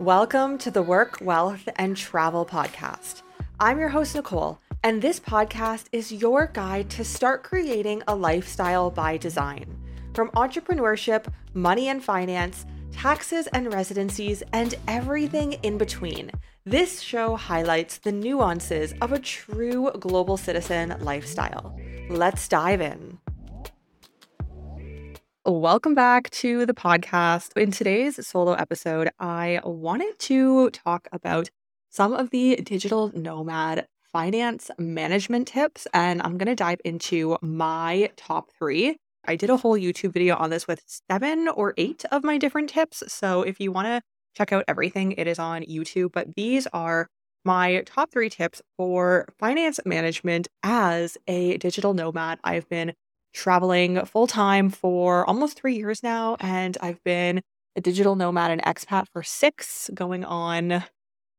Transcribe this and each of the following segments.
Welcome to the Work, Wealth, and Travel Podcast. I'm your host, Nicole, and this podcast is your guide to start creating a lifestyle by design. From entrepreneurship, money and finance, taxes and residencies, and everything in between. This show highlights the nuances of a true global citizen lifestyle. Let's dive in. Welcome back to the podcast. In today's solo episode, I wanted to talk about some of the digital nomad finance management tips, and I'm going to dive into my top three. I did a whole YouTube video on this with seven or eight of my different tips. So if you want to check out everything, it is on YouTube. But these are my top three tips for finance management as a digital nomad. I've been traveling full time for almost three years now. And I've been a digital nomad and expat for six, going on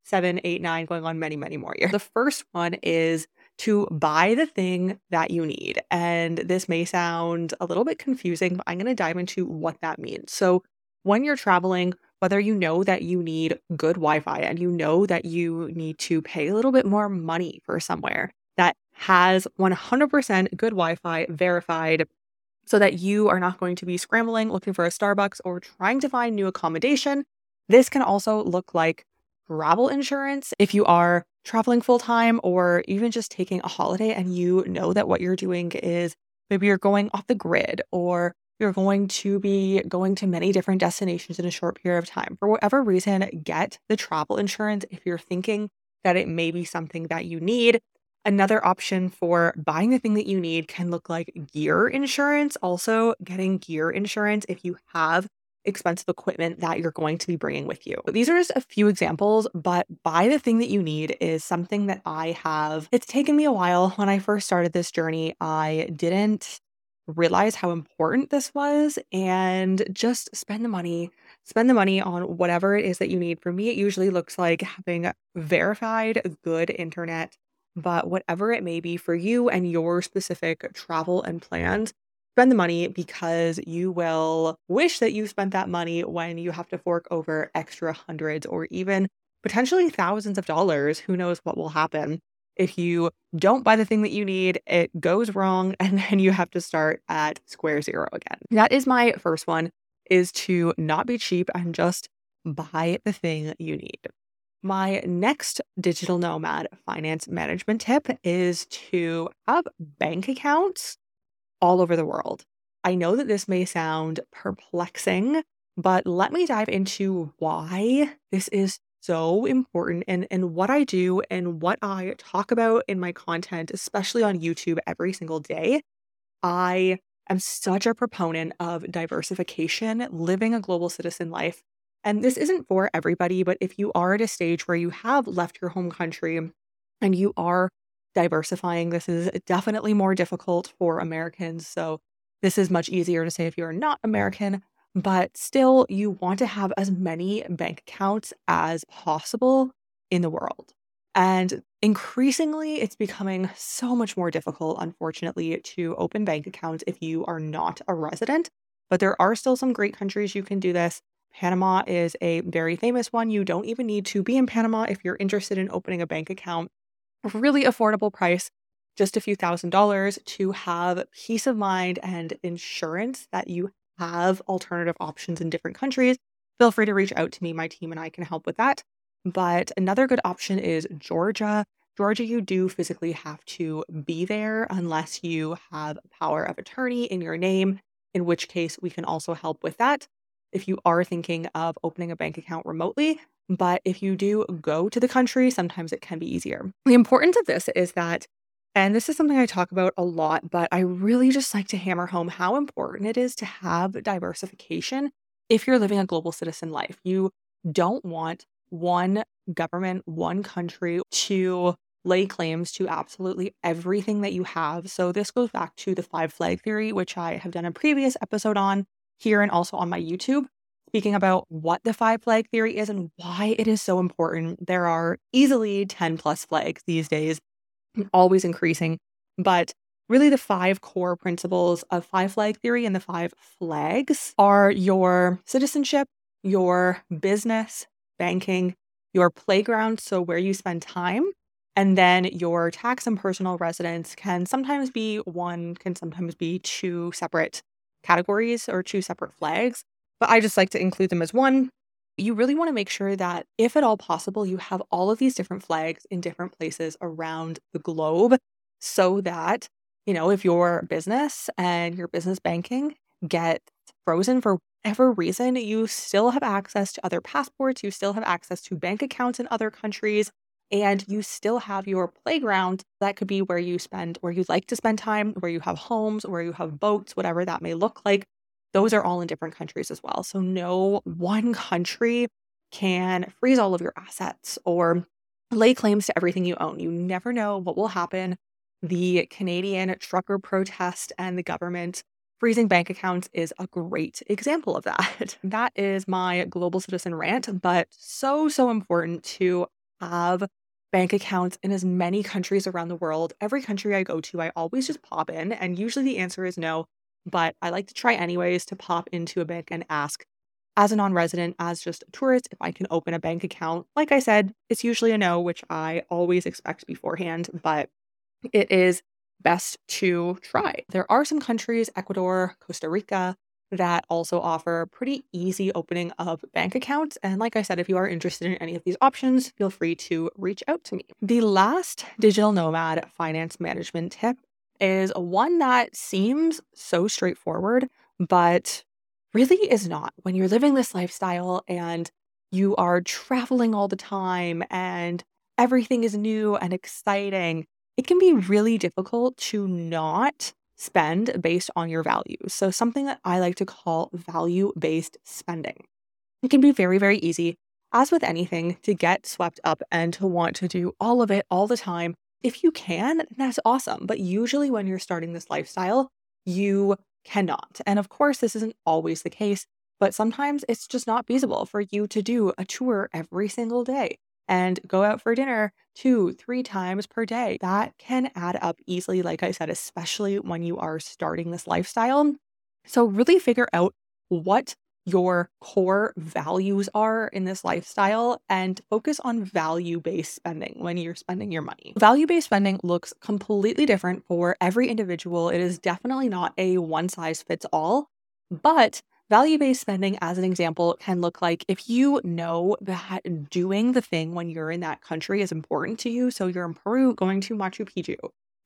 seven, eight, nine, going on many, many more years. The first one is to buy the thing that you need. And this may sound a little bit confusing, but I'm going to dive into what that means. So, when you're traveling, whether you know that you need good Wi Fi and you know that you need to pay a little bit more money for somewhere, has 100% good Wi Fi verified so that you are not going to be scrambling looking for a Starbucks or trying to find new accommodation. This can also look like travel insurance if you are traveling full time or even just taking a holiday and you know that what you're doing is maybe you're going off the grid or you're going to be going to many different destinations in a short period of time. For whatever reason, get the travel insurance if you're thinking that it may be something that you need. Another option for buying the thing that you need can look like gear insurance. Also, getting gear insurance if you have expensive equipment that you're going to be bringing with you. These are just a few examples, but buy the thing that you need is something that I have. It's taken me a while. When I first started this journey, I didn't realize how important this was and just spend the money spend the money on whatever it is that you need for me it usually looks like having verified good internet but whatever it may be for you and your specific travel and plans, spend the money because you will wish that you spent that money when you have to fork over extra hundreds or even potentially thousands of dollars. Who knows what will happen? If you don't buy the thing that you need, it goes wrong and then you have to start at square zero again. That is my first one is to not be cheap and just buy the thing you need. My next digital nomad finance management tip is to have bank accounts all over the world. I know that this may sound perplexing, but let me dive into why this is so important and, and what I do and what I talk about in my content, especially on YouTube every single day. I am such a proponent of diversification, living a global citizen life and this isn't for everybody, but if you are at a stage where you have left your home country and you are diversifying, this is definitely more difficult for Americans. So, this is much easier to say if you're not American, but still, you want to have as many bank accounts as possible in the world. And increasingly, it's becoming so much more difficult, unfortunately, to open bank accounts if you are not a resident. But there are still some great countries you can do this. Panama is a very famous one. You don't even need to be in Panama if you're interested in opening a bank account. Really affordable price, just a few thousand dollars to have peace of mind and insurance that you have alternative options in different countries. Feel free to reach out to me. My team and I can help with that. But another good option is Georgia. Georgia, you do physically have to be there unless you have power of attorney in your name, in which case we can also help with that if you are thinking of opening a bank account remotely. But if you do go to the country, sometimes it can be easier. The importance of this is that, and this is something I talk about a lot, but I really just like to hammer home how important it is to have diversification if you're living a global citizen life. You don't want one government, one country to lay claims to absolutely everything that you have. So, this goes back to the five flag theory, which I have done a previous episode on here and also on my YouTube, speaking about what the five flag theory is and why it is so important. There are easily 10 plus flags these days, always increasing. But really, the five core principles of five flag theory and the five flags are your citizenship, your business, banking, your playground, so where you spend time, and then your tax and personal residence can sometimes be one, can sometimes be two separate categories or two separate flags. But I just like to include them as one. You really want to make sure that, if at all possible, you have all of these different flags in different places around the globe so that, you know, if your business and your business banking get frozen for whatever reason, you still have access to other passports, you still have access to bank accounts in other countries, and you still have your playground. That could be where you spend, where you'd like to spend time, where you have homes, where you have boats, whatever that may look like. Those are all in different countries as well. So, no one country can freeze all of your assets or lay claims to everything you own. You never know what will happen. The Canadian trucker protest and the government freezing bank accounts is a great example of that. That is my global citizen rant, but so, so important to have bank accounts in as many countries around the world. Every country I go to, I always just pop in, and usually the answer is no, but I like to try anyways to pop into a bank and ask. As a non resident, as just a tourist, if I can open a bank account. Like I said, it's usually a no, which I always expect beforehand, but it is best to try. There are some countries, Ecuador, Costa Rica, that also offer pretty easy opening of bank accounts. And like I said, if you are interested in any of these options, feel free to reach out to me. The last digital nomad finance management tip is one that seems so straightforward, but really is not. When you're living this lifestyle and you are traveling all the time and everything is new and exciting, it can be really difficult to not spend based on your values. So, something that I like to call value based spending. It can be very, very easy, as with anything, to get swept up and to want to do all of it all the time. If you can, that's awesome. But usually, when you're starting this lifestyle, you cannot. And of course, this isn't always the case, but sometimes it's just not feasible for you to do a tour every single day and go out for dinner two, three times per day. That can add up easily, like I said, especially when you are starting this lifestyle. So, really figure out what your core values are in this lifestyle and focus on value based spending when you're spending your money. Value based spending looks completely different for every individual. It is definitely not a one size fits all, but Value based spending, as an example, can look like if you know that doing the thing when you're in that country is important to you. So you're in Peru going to Machu Picchu,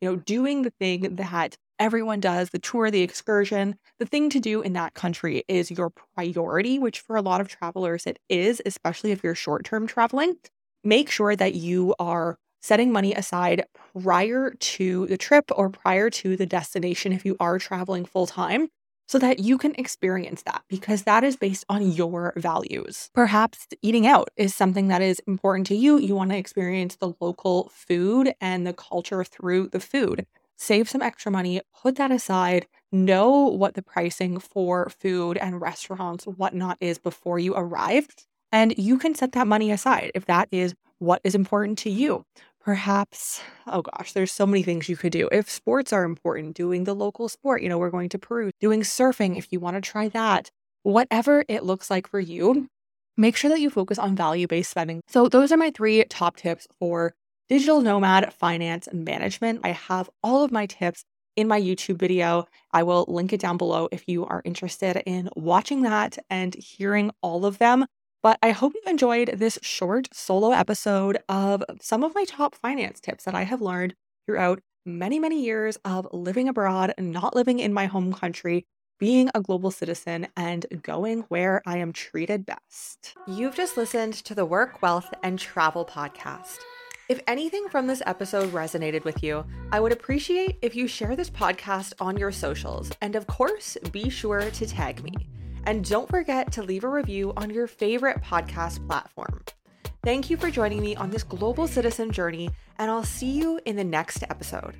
you know, doing the thing that everyone does, the tour, the excursion, the thing to do in that country is your priority, which for a lot of travelers it is, especially if you're short term traveling. Make sure that you are setting money aside prior to the trip or prior to the destination if you are traveling full time so that you can experience that because that is based on your values. Perhaps eating out is something that is important to you. You want to experience the local food and the culture through the food. Save some extra money, put that aside, know what the pricing for food and restaurants, whatnot is before you arrive. And you can set that money aside if that is what is important to you. Perhaps, oh gosh, there's so many things you could do. If sports are important, doing the local sport, you know, we're going to Peru, doing surfing if you want to try that, whatever it looks like for you, make sure that you focus on value based spending. So, those are my three top tips for digital nomad finance management. I have all of my tips in my YouTube video. I will link it down below if you are interested in watching that and hearing all of them. But I hope you enjoyed this short solo episode of some of my top finance tips that I have learned throughout many, many years of living abroad, not living in my home country, being a global citizen, and going where I am treated best. You've just listened to the Work, Wealth, and Travel podcast. If anything from this episode resonated with you, I would appreciate if you share this podcast on your socials. And of course, be sure to tag me. And don't forget to leave a review on your favorite podcast platform. Thank you for joining me on this global citizen journey, and I'll see you in the next episode.